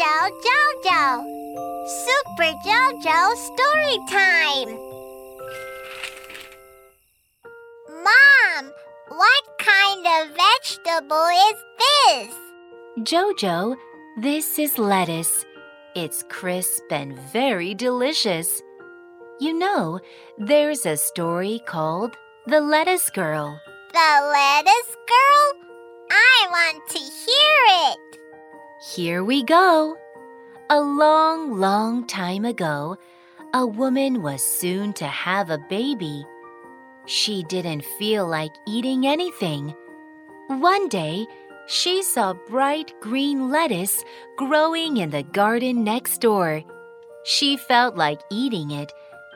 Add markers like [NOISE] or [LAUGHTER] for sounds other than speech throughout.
Jojo Jojo. Super Jojo story time. Mom, what kind of vegetable is this? Jojo, this is lettuce. It's crisp and very delicious. You know, there's a story called The Lettuce Girl. The lettuce girl? I want to hear it. Here we go. A long, long time ago, a woman was soon to have a baby. She didn't feel like eating anything. One day, she saw bright green lettuce growing in the garden next door. She felt like eating it,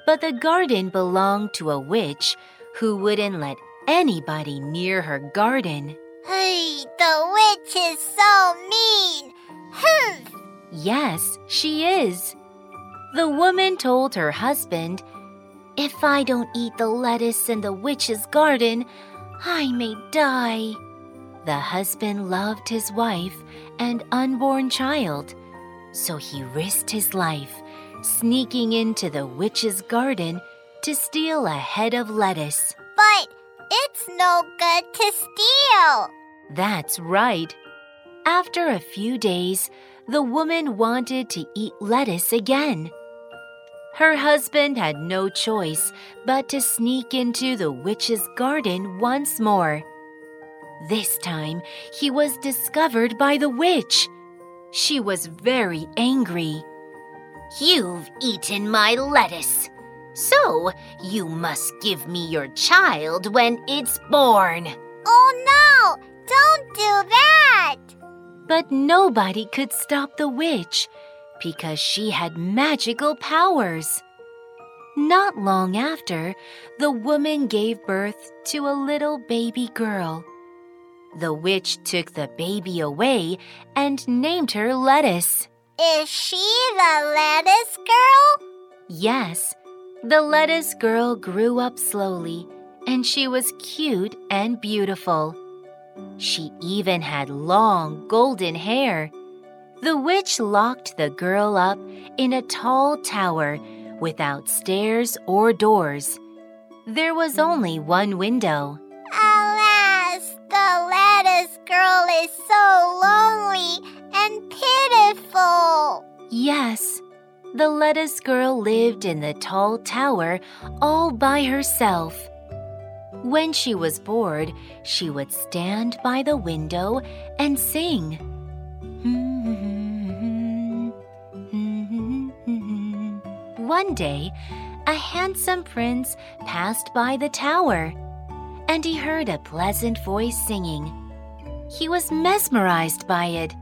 but the garden belonged to a witch who wouldn't let anybody near her garden. Hey, the witch is so mean. Humph. Yes, she is. The woman told her husband, If I don't eat the lettuce in the witch's garden, I may die. The husband loved his wife and unborn child, so he risked his life, sneaking into the witch's garden to steal a head of lettuce. But it's no good to steal. That's right. After a few days, the woman wanted to eat lettuce again. Her husband had no choice but to sneak into the witch's garden once more. This time, he was discovered by the witch. She was very angry. You've eaten my lettuce, so you must give me your child when it's born. Oh no, don't do that. But nobody could stop the witch because she had magical powers. Not long after, the woman gave birth to a little baby girl. The witch took the baby away and named her Lettuce. Is she the lettuce girl? Yes, the lettuce girl grew up slowly and she was cute and beautiful. She even had long golden hair. The witch locked the girl up in a tall tower without stairs or doors. There was only one window. Alas, the lettuce girl is so lonely and pitiful. Yes, the lettuce girl lived in the tall tower all by herself. When she was bored, she would stand by the window and sing. One day, a handsome prince passed by the tower, and he heard a pleasant voice singing. He was mesmerized by it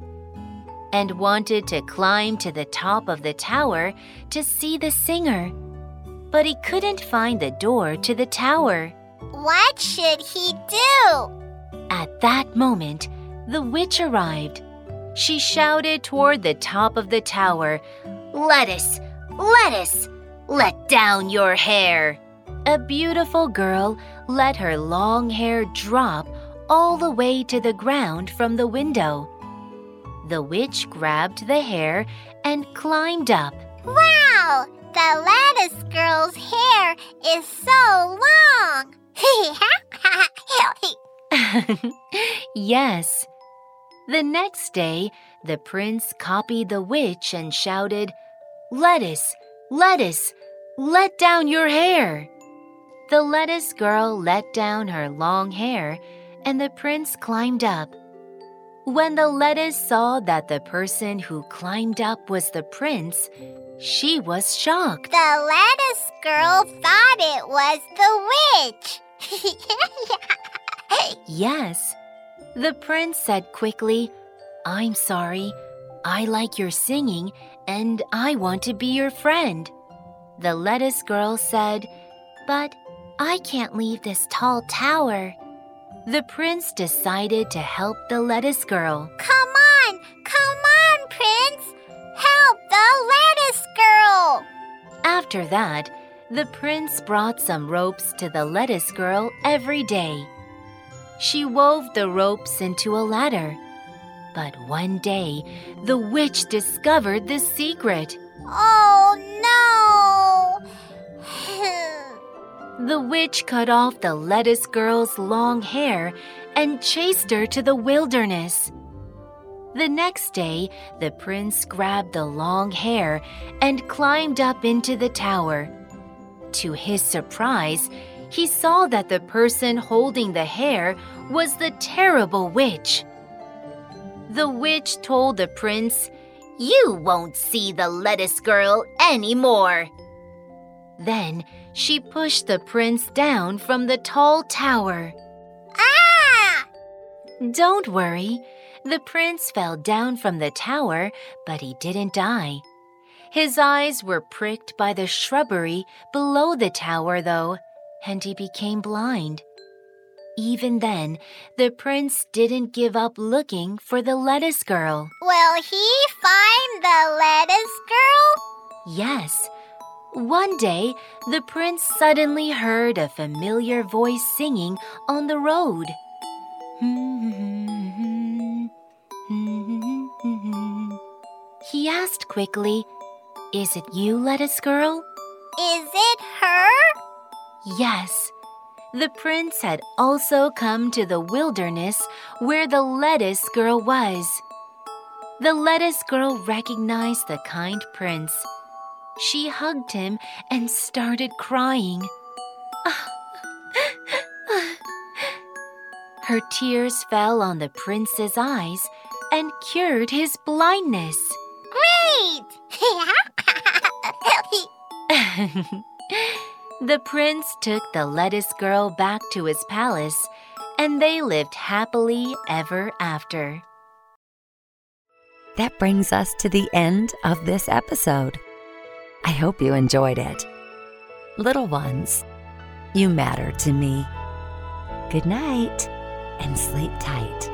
and wanted to climb to the top of the tower to see the singer. But he couldn't find the door to the tower. What should he do? At that moment, the witch arrived. She shouted toward the top of the tower, Lettuce! Lettuce! Let down your hair! A beautiful girl let her long hair drop all the way to the ground from the window. The witch grabbed the hair and climbed up. Wow, the lettuce girl's hair is so long. [LAUGHS] [LAUGHS] yes. The next day, the prince copied the witch and shouted, Lettuce, lettuce, let down your hair. The lettuce girl let down her long hair, and the prince climbed up. When the lettuce saw that the person who climbed up was the prince, she was shocked. the lettuce girl thought it was the witch. [LAUGHS] Yes, The prince said quickly, I'm sorry. I like your singing and I want to be your friend. The lettuce girl said, But I can't leave this tall tower. The prince decided to help the lettuce girl. Come on, come on, Prince! Help the lettuce girl! After that, the prince brought some ropes to the lettuce girl every day. She wove the ropes into a ladder. But one day, the witch discovered the secret. Oh The witch cut off the lettuce girl's long hair and chased her to the wilderness. The next day, the prince grabbed the long hair and climbed up into the tower. To his surprise, he saw that the person holding the hair was the terrible witch. The witch told the prince, You won't see the lettuce girl anymore. Then she pushed the prince down from the tall tower. Ah! Don't worry. The prince fell down from the tower, but he didn't die. His eyes were pricked by the shrubbery below the tower, though, and he became blind. Even then, the prince didn't give up looking for the lettuce girl. Will he find the lettuce girl? Yes. One day, the prince suddenly heard a familiar voice singing on the road. [LAUGHS] He asked quickly, Is it you, lettuce girl? Is it her? Yes. The prince had also come to the wilderness where the lettuce girl was. The lettuce girl recognized the kind prince. She hugged him and started crying. [LAUGHS] Her tears fell on the prince's eyes and cured his blindness. Great! [LAUGHS] the prince took the lettuce girl back to his palace, and they lived happily ever after. That brings us to the end of this episode. I hope you enjoyed it. Little ones, you matter to me. Good night and sleep tight.